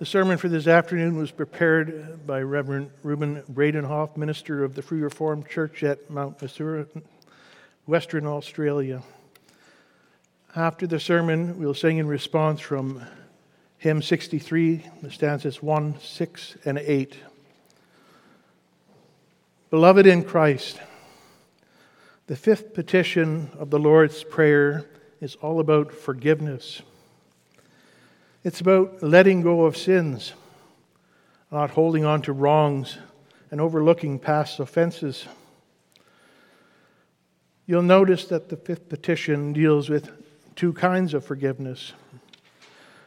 The sermon for this afternoon was prepared by Reverend Reuben Bredenhof, minister of the Free Reformed Church at Mount Nasura, Western Australia. After the sermon, we'll sing in response from hymn 63, the stanzas 1, 6, and 8. Beloved in Christ, the fifth petition of the Lord's Prayer is all about forgiveness. It's about letting go of sins, not holding on to wrongs, and overlooking past offenses. You'll notice that the fifth petition deals with two kinds of forgiveness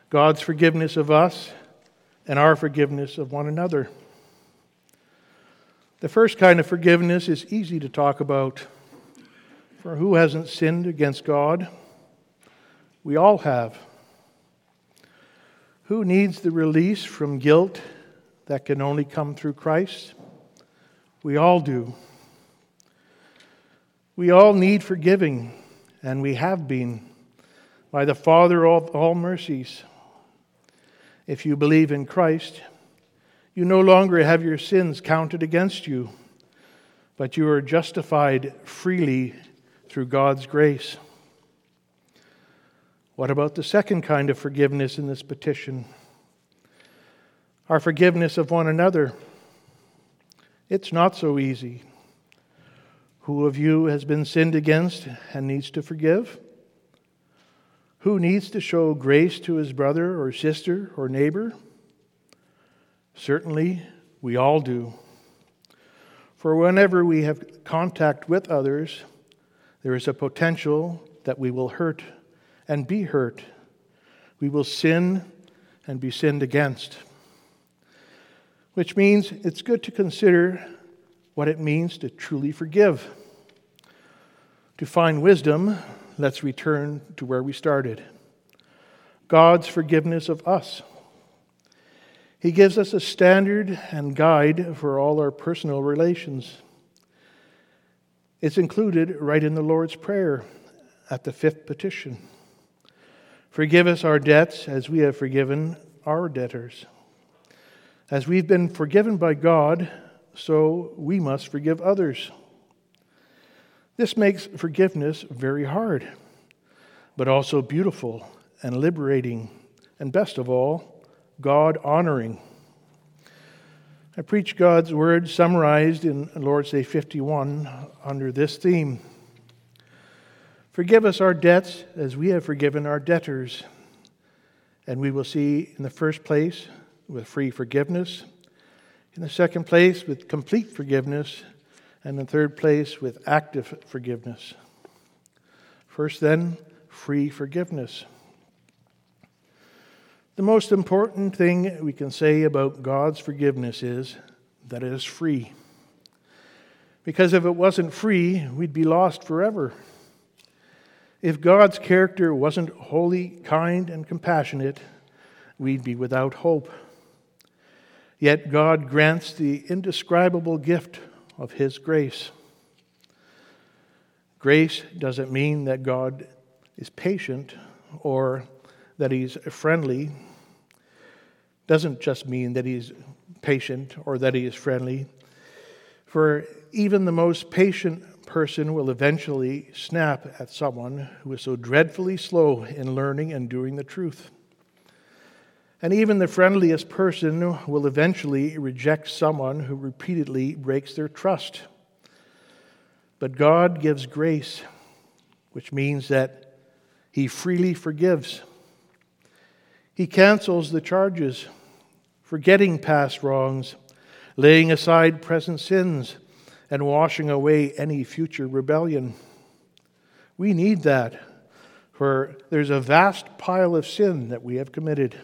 God's forgiveness of us and our forgiveness of one another. The first kind of forgiveness is easy to talk about. For who hasn't sinned against God? We all have. Who needs the release from guilt that can only come through Christ? We all do. We all need forgiving, and we have been by the Father of all mercies. If you believe in Christ, you no longer have your sins counted against you, but you are justified freely through God's grace. What about the second kind of forgiveness in this petition? Our forgiveness of one another. It's not so easy. Who of you has been sinned against and needs to forgive? Who needs to show grace to his brother or sister or neighbor? Certainly, we all do. For whenever we have contact with others, there is a potential that we will hurt and be hurt. We will sin and be sinned against. Which means it's good to consider what it means to truly forgive. To find wisdom, let's return to where we started God's forgiveness of us. He gives us a standard and guide for all our personal relations. It's included right in the Lord's Prayer at the fifth petition. Forgive us our debts as we have forgiven our debtors. As we've been forgiven by God, so we must forgive others. This makes forgiveness very hard, but also beautiful and liberating, and best of all, God honoring. I preach God's word summarized in Lord's Day 51 under this theme. Forgive us our debts as we have forgiven our debtors. And we will see in the first place with free forgiveness, in the second place with complete forgiveness, and in the third place with active forgiveness. First, then, free forgiveness. The most important thing we can say about God's forgiveness is that it is free. Because if it wasn't free, we'd be lost forever. If God's character wasn't holy, kind, and compassionate, we'd be without hope. Yet God grants the indescribable gift of His grace. Grace doesn't mean that God is patient or that He's friendly. Doesn't just mean that He's patient or that He is friendly. For even the most patient person will eventually snap at someone who is so dreadfully slow in learning and doing the truth. And even the friendliest person will eventually reject someone who repeatedly breaks their trust. But God gives grace, which means that He freely forgives. He cancels the charges, forgetting past wrongs, laying aside present sins and washing away any future rebellion. We need that, for there's a vast pile of sin that we have committed.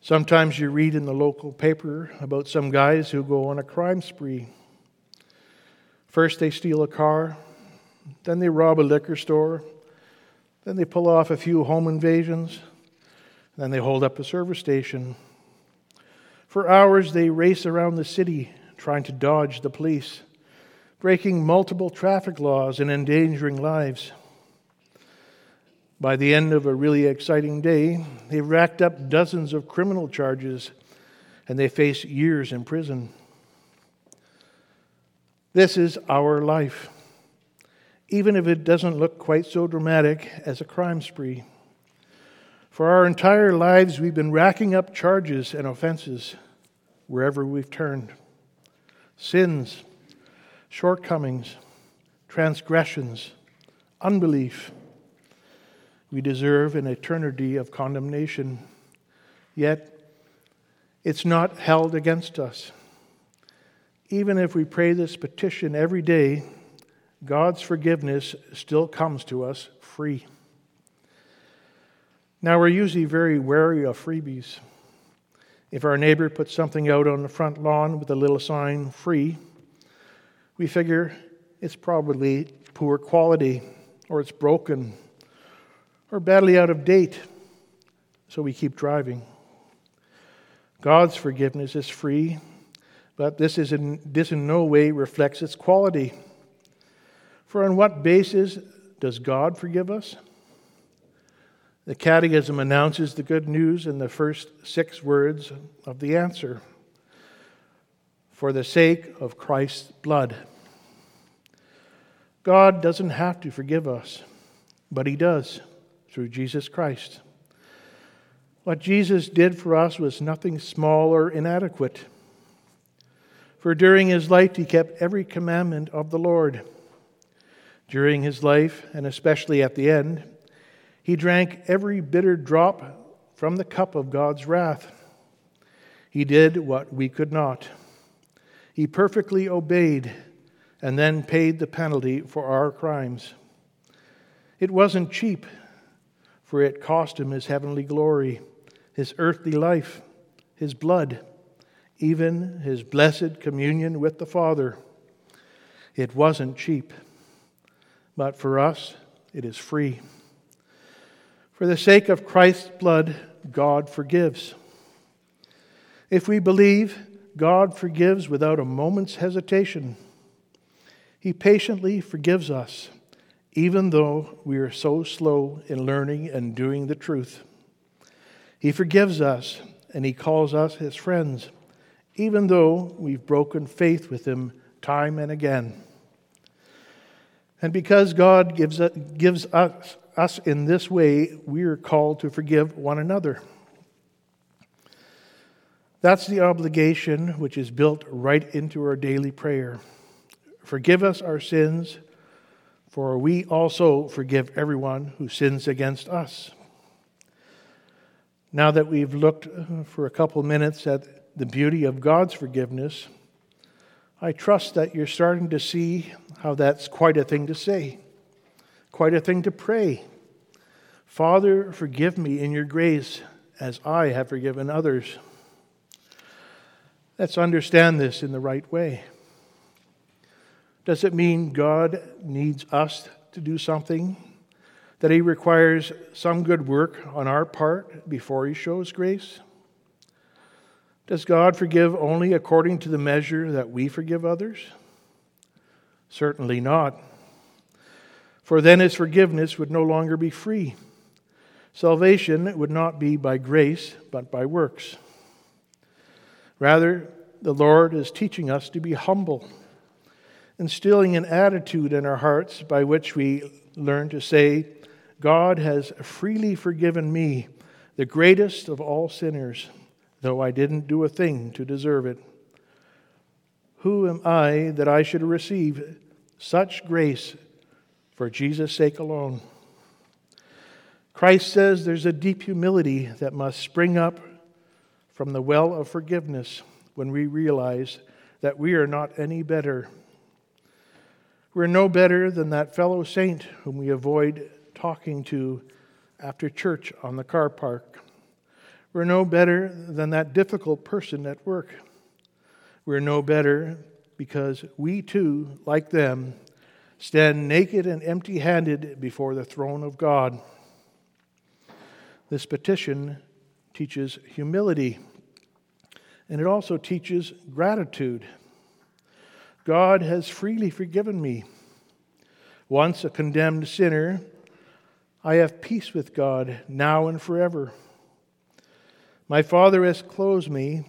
Sometimes you read in the local paper about some guys who go on a crime spree. First, they steal a car, then, they rob a liquor store, then, they pull off a few home invasions, then, they hold up a service station. For hours, they race around the city trying to dodge the police, breaking multiple traffic laws and endangering lives. By the end of a really exciting day, they racked up dozens of criminal charges and they face years in prison. This is our life, even if it doesn't look quite so dramatic as a crime spree. For our entire lives, we've been racking up charges and offenses wherever we've turned sins, shortcomings, transgressions, unbelief. We deserve an eternity of condemnation, yet it's not held against us. Even if we pray this petition every day, God's forgiveness still comes to us free. Now, we're usually very wary of freebies. If our neighbor puts something out on the front lawn with a little sign, free, we figure it's probably poor quality, or it's broken, or badly out of date, so we keep driving. God's forgiveness is free, but this, is in, this in no way reflects its quality. For on what basis does God forgive us? The Catechism announces the good news in the first six words of the answer for the sake of Christ's blood. God doesn't have to forgive us, but He does through Jesus Christ. What Jesus did for us was nothing small or inadequate. For during His life, He kept every commandment of the Lord. During His life, and especially at the end, he drank every bitter drop from the cup of God's wrath. He did what we could not. He perfectly obeyed and then paid the penalty for our crimes. It wasn't cheap, for it cost him his heavenly glory, his earthly life, his blood, even his blessed communion with the Father. It wasn't cheap, but for us, it is free. For the sake of Christ's blood, God forgives. If we believe, God forgives without a moment's hesitation. He patiently forgives us, even though we are so slow in learning and doing the truth. He forgives us, and He calls us His friends, even though we've broken faith with Him time and again. And because God gives, gives us us in this way, we are called to forgive one another. That's the obligation which is built right into our daily prayer. Forgive us our sins, for we also forgive everyone who sins against us. Now that we've looked for a couple minutes at the beauty of God's forgiveness, I trust that you're starting to see how that's quite a thing to say quite a thing to pray. Father, forgive me in your grace as I have forgiven others. Let's understand this in the right way. Does it mean God needs us to do something? That He requires some good work on our part before He shows grace? Does God forgive only according to the measure that we forgive others? Certainly not for then his forgiveness would no longer be free. Salvation would not be by grace, but by works. Rather, the Lord is teaching us to be humble, instilling an attitude in our hearts by which we learn to say, God has freely forgiven me, the greatest of all sinners, though I didn't do a thing to deserve it. Who am I that I should receive such grace for Jesus' sake alone. Christ says there's a deep humility that must spring up from the well of forgiveness when we realize that we are not any better. We're no better than that fellow saint whom we avoid talking to after church on the car park. We're no better than that difficult person at work. We're no better because we too, like them, stand naked and empty handed before the throne of God. This petition teaches humility, and it also teaches gratitude. God has freely forgiven me. Once a condemned sinner, I have peace with God now and forever. My Father has clothed me,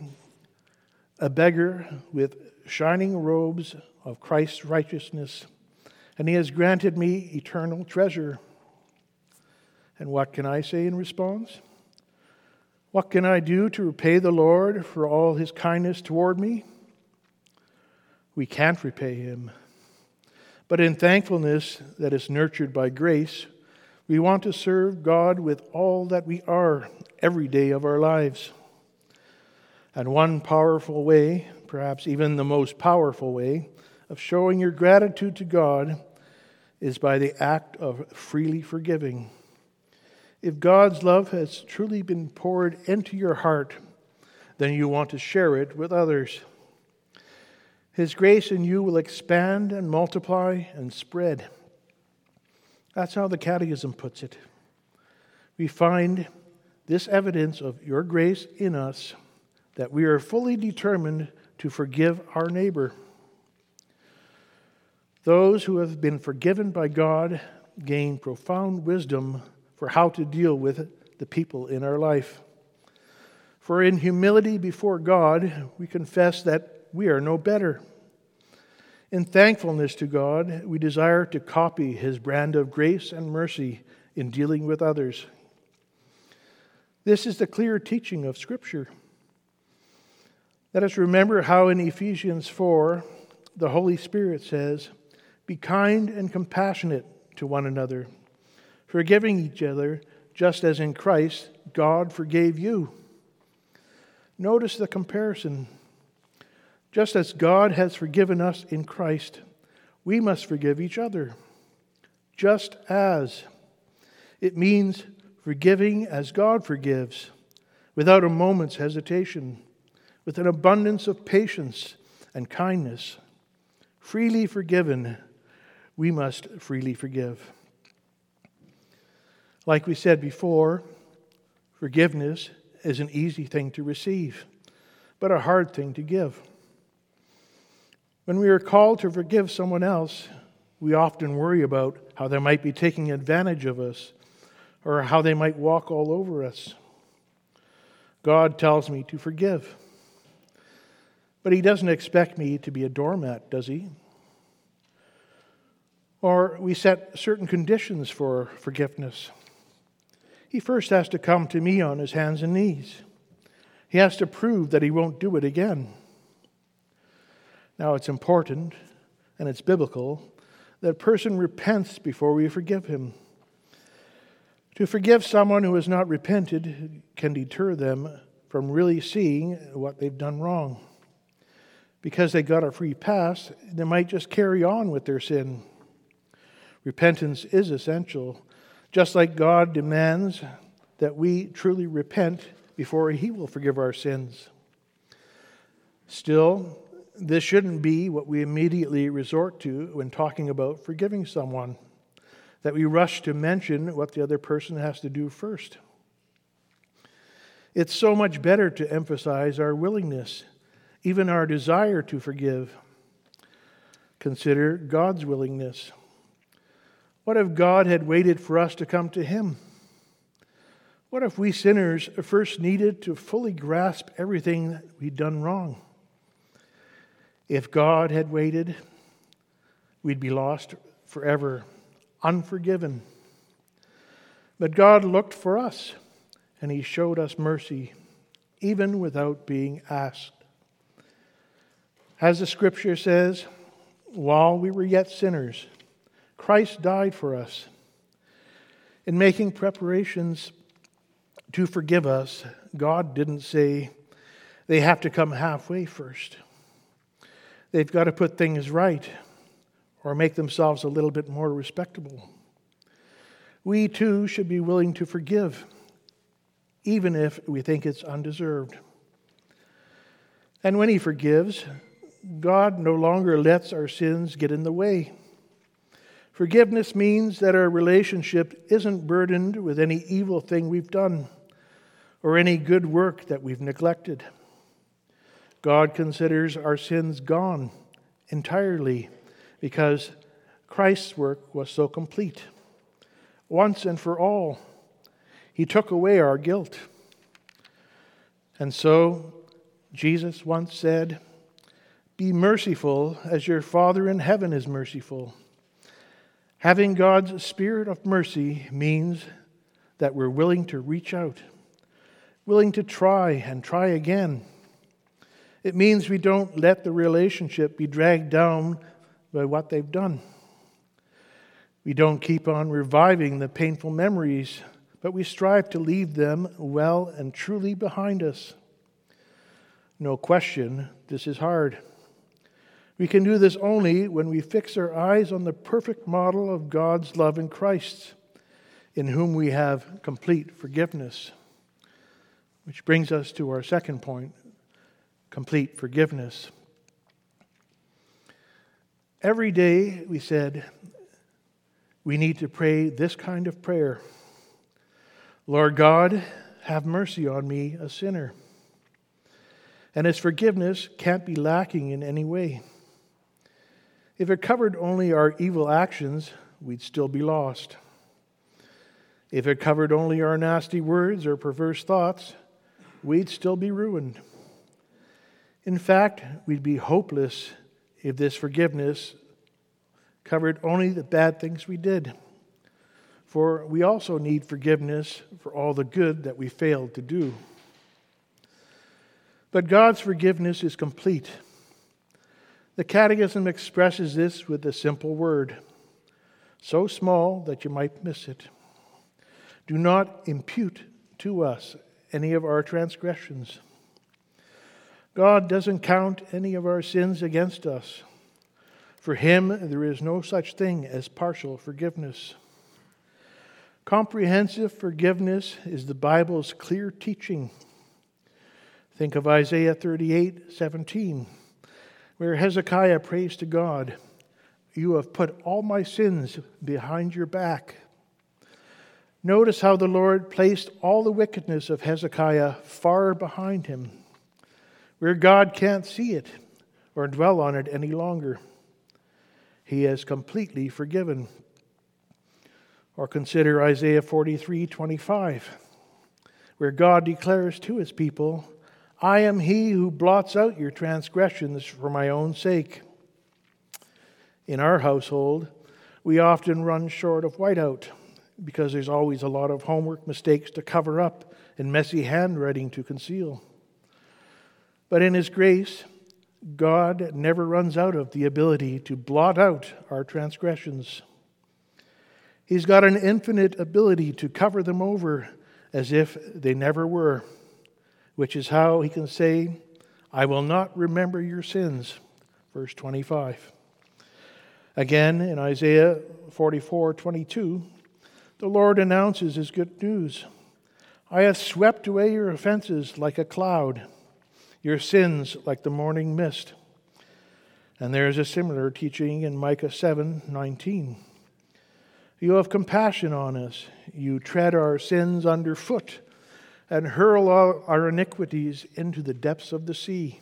a beggar, with shining robes of Christ's righteousness, and he has granted me eternal treasure. And what can I say in response? What can I do to repay the Lord for all his kindness toward me? We can't repay him. But in thankfulness that is nurtured by grace, we want to serve God with all that we are every day of our lives. And one powerful way, perhaps even the most powerful way, of showing your gratitude to God is by the act of freely forgiving. If God's love has truly been poured into your heart, then you want to share it with others. His grace in you will expand and multiply and spread. That's how the Catechism puts it. We find this evidence of your grace in us that we are fully determined to forgive our neighbor. Those who have been forgiven by God gain profound wisdom for how to deal with the people in our life. For in humility before God, we confess that we are no better. In thankfulness to God, we desire to copy his brand of grace and mercy in dealing with others. This is the clear teaching of Scripture. Let us remember how in Ephesians 4, the Holy Spirit says, Be kind and compassionate to one another, forgiving each other, just as in Christ God forgave you. Notice the comparison just as God has forgiven us in Christ, we must forgive each other. Just as. It means forgiving as God forgives, without a moment's hesitation, with an abundance of patience and kindness. Freely forgiven, we must freely forgive. Like we said before, forgiveness is an easy thing to receive, but a hard thing to give. When we are called to forgive someone else, we often worry about how they might be taking advantage of us or how they might walk all over us. God tells me to forgive. But He doesn't expect me to be a doormat, does He? Or we set certain conditions for forgiveness. He first has to come to me on his hands and knees. He has to prove that he won't do it again. Now, it's important and it's biblical that a person repents before we forgive him. To forgive someone who has not repented can deter them from really seeing what they've done wrong. Because they got a free pass, they might just carry on with their sin. Repentance is essential, just like God demands that we truly repent before He will forgive our sins. Still, this shouldn't be what we immediately resort to when talking about forgiving someone, that we rush to mention what the other person has to do first. It's so much better to emphasize our willingness, even our desire to forgive. Consider God's willingness. What if God had waited for us to come to Him? What if we sinners first needed to fully grasp everything we'd done wrong? If God had waited, we'd be lost forever, unforgiven. But God looked for us, and He showed us mercy, even without being asked. As the scripture says, while we were yet sinners, Christ died for us. In making preparations to forgive us, God didn't say they have to come halfway first. They've got to put things right or make themselves a little bit more respectable. We too should be willing to forgive, even if we think it's undeserved. And when He forgives, God no longer lets our sins get in the way. Forgiveness means that our relationship isn't burdened with any evil thing we've done or any good work that we've neglected. God considers our sins gone entirely because Christ's work was so complete. once and for all. He took away our guilt. And so, Jesus once said, Be merciful as your Father in heaven is merciful. Having God's spirit of mercy means that we're willing to reach out, willing to try and try again. It means we don't let the relationship be dragged down by what they've done. We don't keep on reviving the painful memories, but we strive to leave them well and truly behind us. No question, this is hard. We can do this only when we fix our eyes on the perfect model of God's love in Christ, in whom we have complete forgiveness. Which brings us to our second point complete forgiveness. Every day, we said, we need to pray this kind of prayer Lord God, have mercy on me, a sinner. And his forgiveness can't be lacking in any way. If it covered only our evil actions, we'd still be lost. If it covered only our nasty words or perverse thoughts, we'd still be ruined. In fact, we'd be hopeless if this forgiveness covered only the bad things we did. For we also need forgiveness for all the good that we failed to do. But God's forgiveness is complete. The Catechism expresses this with a simple word, so small that you might miss it. Do not impute to us any of our transgressions. God doesn't count any of our sins against us. For him, there is no such thing as partial forgiveness. Comprehensive forgiveness is the Bible's clear teaching. Think of Isaiah 38 17 where Hezekiah prays to God, You have put all my sins behind your back. Notice how the Lord placed all the wickedness of Hezekiah far behind him, where God can't see it or dwell on it any longer. He has completely forgiven. Or consider Isaiah 43 25, where God declares to his people, I am he who blots out your transgressions for my own sake. In our household, we often run short of whiteout because there's always a lot of homework mistakes to cover up and messy handwriting to conceal. But in His grace, God never runs out of the ability to blot out our transgressions. He's got an infinite ability to cover them over as if they never were which is how he can say, I will not remember your sins. Verse 25. Again, in Isaiah 44 22, the Lord announces his good news I have swept away your offenses like a cloud, your sins like the morning mist. And there is a similar teaching in Micah 7 19. You have compassion on us. You tread our sins underfoot and hurl our iniquities into the depths of the sea.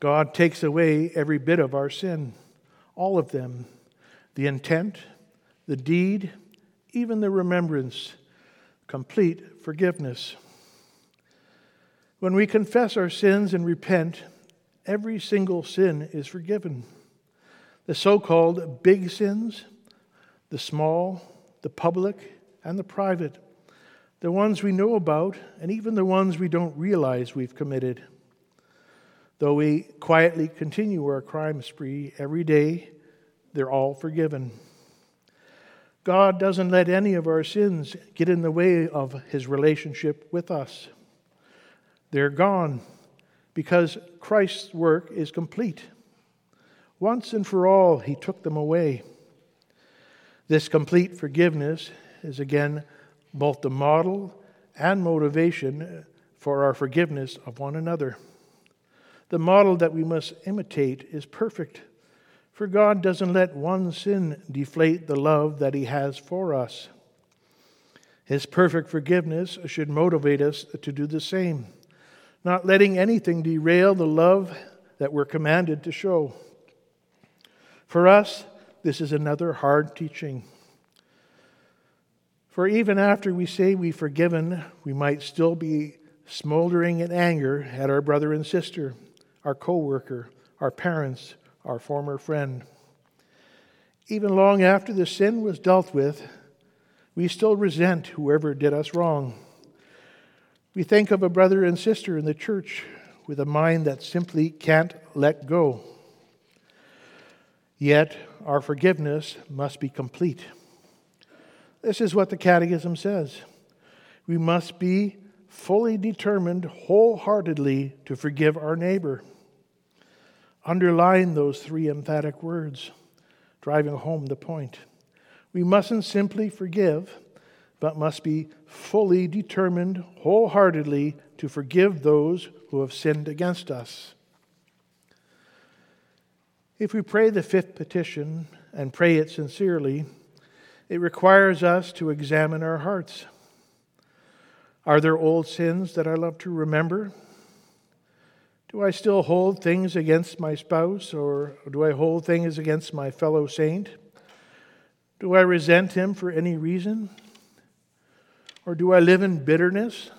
God takes away every bit of our sin, all of them the intent, the deed, even the remembrance, complete forgiveness. When we confess our sins and repent, every single sin is forgiven. The so called big sins, the small, the public, and the private the ones we know about, and even the ones we don't realize we've committed. Though we quietly continue our crime spree every day, they're all forgiven. God doesn't let any of our sins get in the way of his relationship with us. They're gone because Christ's work is complete. Once and for all, he took them away. This complete forgiveness is again both the model and motivation for our forgiveness of one another. The model that we must imitate is perfect, for God doesn't let one sin deflate the love that He has for us. His perfect forgiveness should motivate us to do the same, not letting anything derail the love that we're commanded to show. For us, this is another hard teaching. For even after we say we've forgiven, we might still be smoldering in anger at our brother and sister, our co worker, our parents, our former friend. Even long after the sin was dealt with, we still resent whoever did us wrong. We think of a brother and sister in the church with a mind that simply can't let go. Yet, our forgiveness must be complete. This is what the Catechism says. We must be fully determined wholeheartedly to forgive our neighbor. Underline those three emphatic words, driving home the point. We mustn't simply forgive, but must be fully determined wholeheartedly to forgive those who have sinned against us. If we pray the fifth petition and pray it sincerely, it requires us to examine our hearts. Are there old sins that I love to remember? Do I still hold things against my spouse, or do I hold things against my fellow saint? Do I resent him for any reason? Or do I live in bitterness?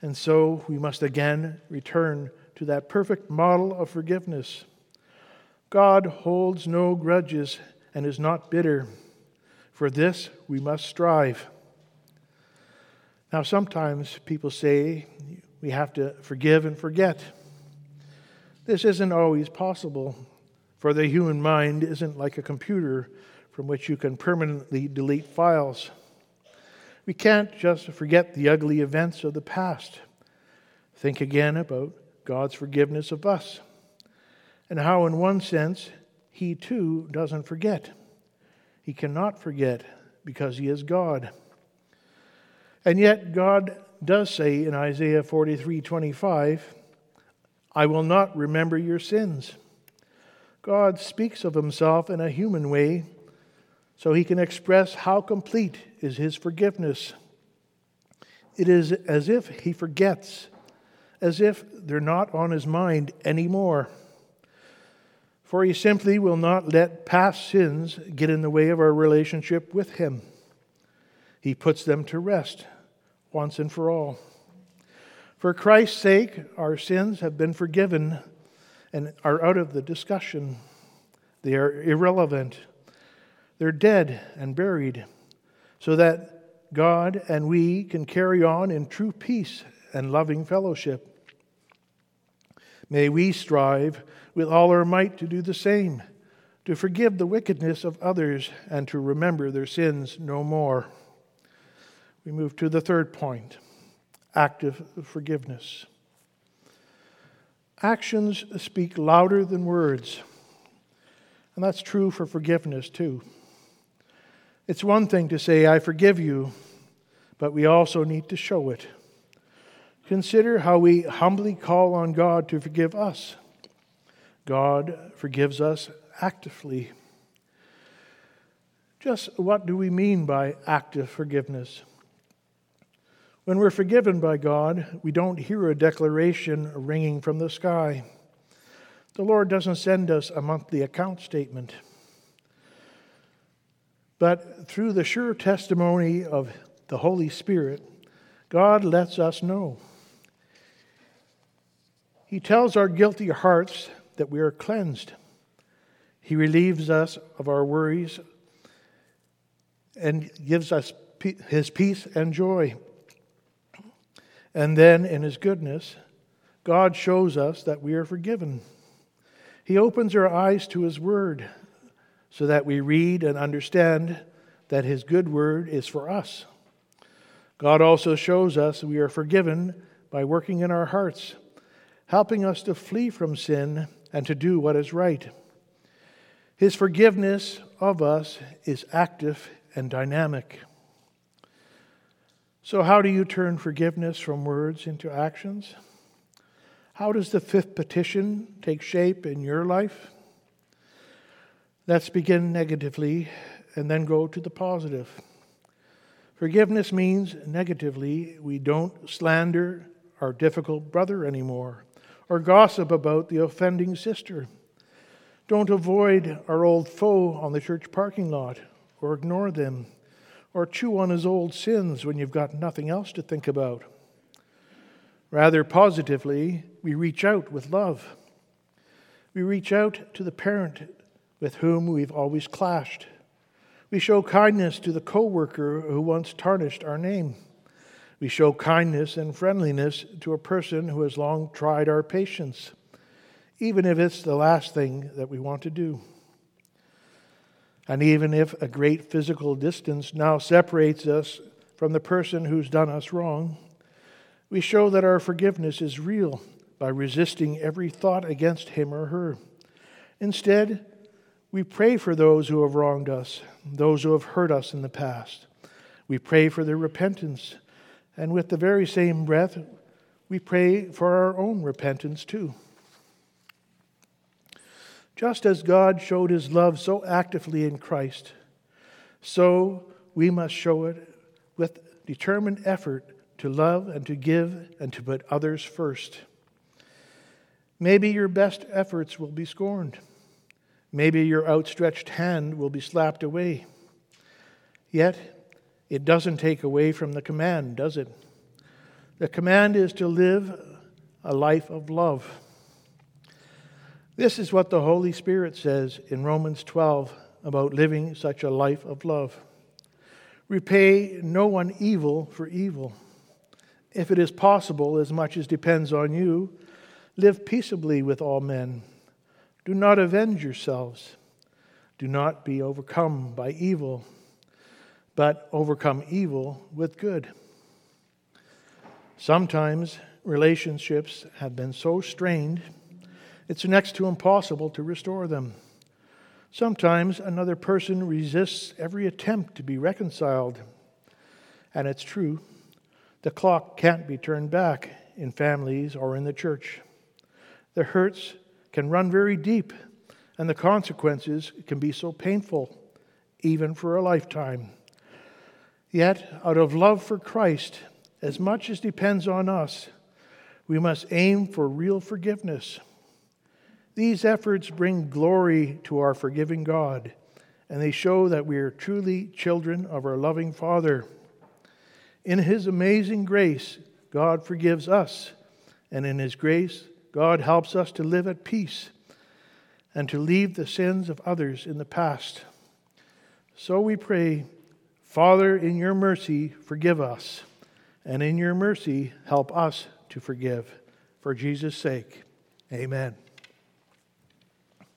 And so we must again return to that perfect model of forgiveness. God holds no grudges and is not bitter. For this we must strive. Now, sometimes people say we have to forgive and forget. This isn't always possible, for the human mind isn't like a computer from which you can permanently delete files. We can't just forget the ugly events of the past. Think again about God's forgiveness of us and how, in one sense, He too doesn't forget. He cannot forget because he is God. And yet, God does say in Isaiah 43 25, I will not remember your sins. God speaks of himself in a human way so he can express how complete is his forgiveness. It is as if he forgets, as if they're not on his mind anymore for he simply will not let past sins get in the way of our relationship with him. He puts them to rest once and for all. For Christ's sake, our sins have been forgiven and are out of the discussion. They are irrelevant. They're dead and buried, so that God and we can carry on in true peace and loving fellowship. May we strive with all our might to do the same, to forgive the wickedness of others, and to remember their sins no more. We move to the third point active forgiveness. Actions speak louder than words. And that's true for forgiveness, too. It's one thing to say, I forgive you, but we also need to show it. Consider how we humbly call on God to forgive us. God forgives us actively. Just what do we mean by active forgiveness? When we're forgiven by God, we don't hear a declaration ringing from the sky. The Lord doesn't send us a monthly account statement. But through the sure testimony of the Holy Spirit, God lets us know. He tells our guilty hearts that we are cleansed. He relieves us of our worries and gives us his peace and joy. And then, in his goodness, God shows us that we are forgiven. He opens our eyes to his word so that we read and understand that his good word is for us. God also shows us we are forgiven by working in our hearts, helping us to flee from sin and to do what is right. His forgiveness of us is active and dynamic. So, how do you turn forgiveness from words into actions? How does the fifth petition take shape in your life? Let's begin negatively and then go to the positive. Forgiveness means negatively, we don't slander our difficult brother anymore or gossip about the offending sister. Don't avoid our old foe on the church parking lot or ignore them or chew on his old sins when you've got nothing else to think about. Rather positively, we reach out with love. We reach out to the parent with whom we've always clashed. We show kindness to the coworker who once tarnished our name. We show kindness and friendliness to a person who has long tried our patience, even if it's the last thing that we want to do. And even if a great physical distance now separates us from the person who's done us wrong, we show that our forgiveness is real by resisting every thought against him or her. Instead, we pray for those who have wronged us, those who have hurt us in the past. We pray for their repentance. And with the very same breath, we pray for our own repentance too. Just as God showed his love so actively in Christ, so we must show it with determined effort to love and to give and to put others first. Maybe your best efforts will be scorned. Maybe your outstretched hand will be slapped away. Yet, it doesn't take away from the command, does it? The command is to live a life of love. This is what the Holy Spirit says in Romans 12 about living such a life of love. Repay no one evil for evil. If it is possible, as much as depends on you, live peaceably with all men. Do not avenge yourselves. Do not be overcome by evil, but overcome evil with good. Sometimes relationships have been so strained it's next to impossible to restore them. Sometimes another person resists every attempt to be reconciled. And it's true, the clock can't be turned back in families or in the church. The hurts can run very deep, and the consequences can be so painful, even for a lifetime. Yet, out of love for Christ, as much as depends on us, we must aim for real forgiveness. These efforts bring glory to our forgiving God, and they show that we are truly children of our loving Father. In His amazing grace, God forgives us, and in His grace, God helps us to live at peace and to leave the sins of others in the past. So we pray, Father, in your mercy, forgive us, and in your mercy, help us to forgive. For Jesus' sake, amen.